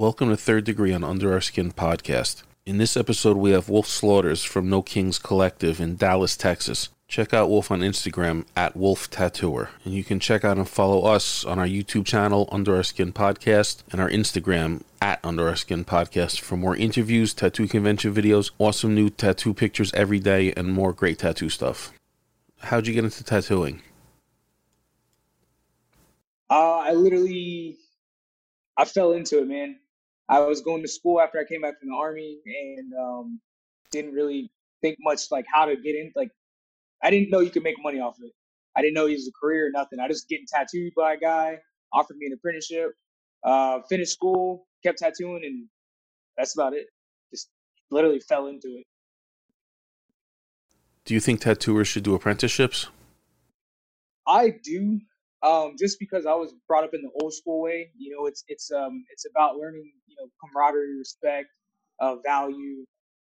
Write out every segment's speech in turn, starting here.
Welcome to Third Degree on Under Our Skin podcast. In this episode, we have Wolf Slaughters from No Kings Collective in Dallas, Texas. Check out Wolf on Instagram at Wolf Tattooer. And you can check out and follow us on our YouTube channel, Under Our Skin Podcast, and our Instagram at Under Our Skin Podcast for more interviews, tattoo convention videos, awesome new tattoo pictures every day, and more great tattoo stuff. How'd you get into tattooing? Uh, I literally, I fell into it, man. I was going to school after I came back from the army and um, didn't really think much like how to get in. Like, I didn't know you could make money off of it. I didn't know it was a career or nothing. I just getting tattooed by a guy, offered me an apprenticeship, uh, finished school, kept tattooing, and that's about it. Just literally fell into it. Do you think tattooers should do apprenticeships? I do um, just because I was brought up in the old school way. You know, it's it's um it's about learning, you know, camaraderie, respect, uh, value,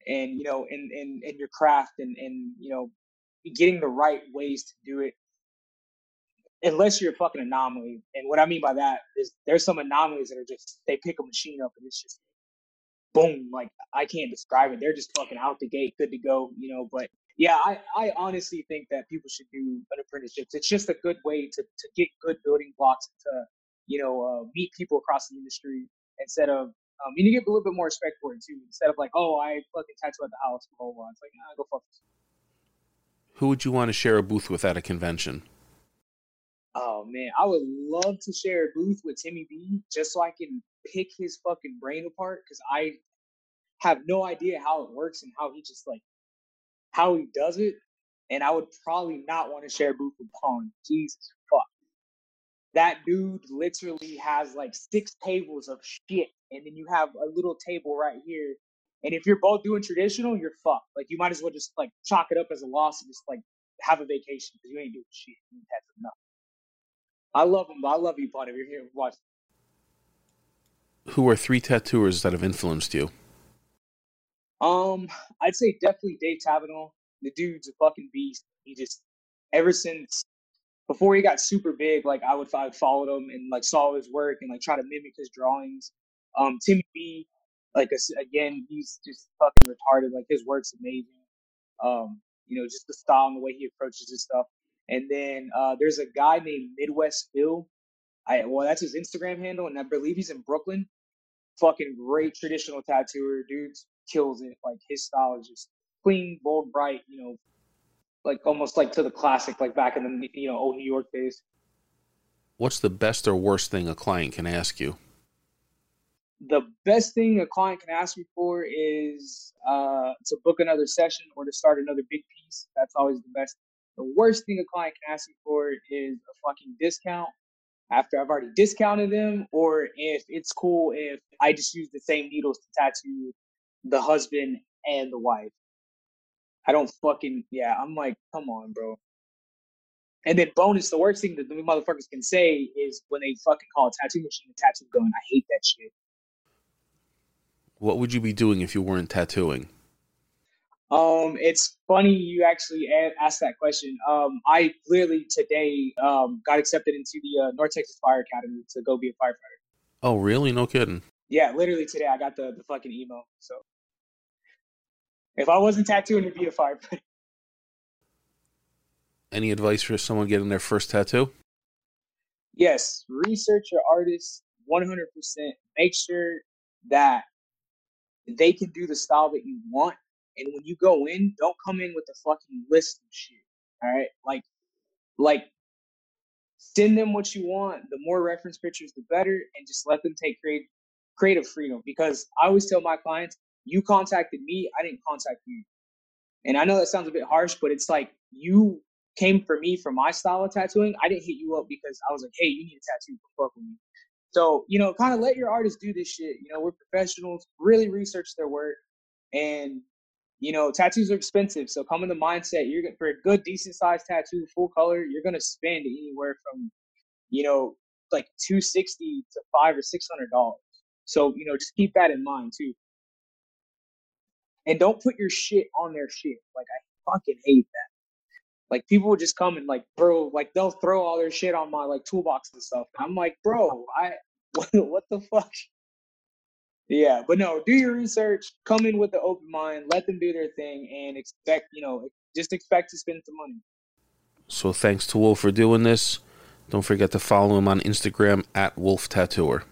and you know, in in in your craft, and and you know, getting the right ways to do it. Unless you're a fucking anomaly, and what I mean by that is there's some anomalies that are just they pick a machine up and it's just boom, like I can't describe it. They're just fucking out the gate, good to go, you know. But yeah, I, I honestly think that people should do an apprenticeship. It's just a good way to, to get good building blocks to, you know, uh, meet people across the industry instead of, um, you get a little bit more respect for it too. Instead of like, oh, I fucking tattoo at the house, blah, blah, blah. It's like, nah, go fuck yourself. Who would you want to share a booth with at a convention? Oh man, I would love to share a booth with Timmy B just so I can pick his fucking brain apart because I have no idea how it works and how he just like how he does it. And I would probably not want to share booth with Pong. Jesus fuck. That dude literally has like six tables of shit. And then you have a little table right here. And if you're both doing traditional, you're fucked. Like you might as well just like chalk it up as a loss and just like have a vacation because you ain't doing shit. You enough. I love him. I love you. If you're here, watch. Who are three tattooers that have influenced you? Um, I'd say definitely Dave Tevenal. The dude's a fucking beast. He just ever since before he got super big, like I would I followed him and like saw his work and like try to mimic his drawings. Um, Timmy B, like again, he's just fucking retarded. Like his work's amazing. Um, you know, just the style and the way he approaches his stuff. And then uh, there's a guy named Midwest Phil. I well, that's his Instagram handle, and I believe he's in Brooklyn. Fucking great traditional tattooer, dudes kills it. Like his style is just clean, bold, bright. You know, like almost like to the classic, like back in the you know old New York days. What's the best or worst thing a client can ask you? The best thing a client can ask me for is uh, to book another session or to start another big piece. That's always the best. The worst thing a client can ask me for is a fucking discount after I've already discounted them, or if it's cool if I just use the same needles to tattoo the husband and the wife. I don't fucking yeah. I'm like, come on, bro. And then bonus, the worst thing that the motherfuckers can say is when they fucking call a tattoo machine a tattoo gun. I hate that shit. What would you be doing if you weren't tattooing? Um, it's funny you actually asked that question. Um, I literally today um, got accepted into the uh, North Texas Fire Academy to go be a firefighter. Oh, really? No kidding. Yeah, literally today I got the, the fucking email. So if I wasn't tattooing, it'd be a firefighter. Any advice for someone getting their first tattoo? Yes, research your artist 100%. Make sure that they can do the style that you want. And when you go in, don't come in with a fucking list of shit. All right? Like, like, send them what you want. The more reference pictures, the better. And just let them take creative, creative freedom. Because I always tell my clients, you contacted me, I didn't contact you. And I know that sounds a bit harsh, but it's like you came for me for my style of tattooing. I didn't hit you up because I was like, hey, you need a tattoo, fuck with me. So, you know, kind of let your artists do this shit. You know, we're professionals, really research their work. And, you know, tattoos are expensive. So come in the mindset, you're going for a good, decent sized tattoo, full color, you're gonna spend anywhere from, you know, like two sixty to five or six hundred dollars. So, you know, just keep that in mind too and don't put your shit on their shit. Like I fucking hate that. Like people will just come and like bro, like they'll throw all their shit on my like toolbox and stuff. I'm like, bro, I what, what the fuck? Yeah, but no, do your research. Come in with an open mind. Let them do their thing, and expect you know just expect to spend some money. So thanks to Wolf for doing this. Don't forget to follow him on Instagram at Wolf Tattooer.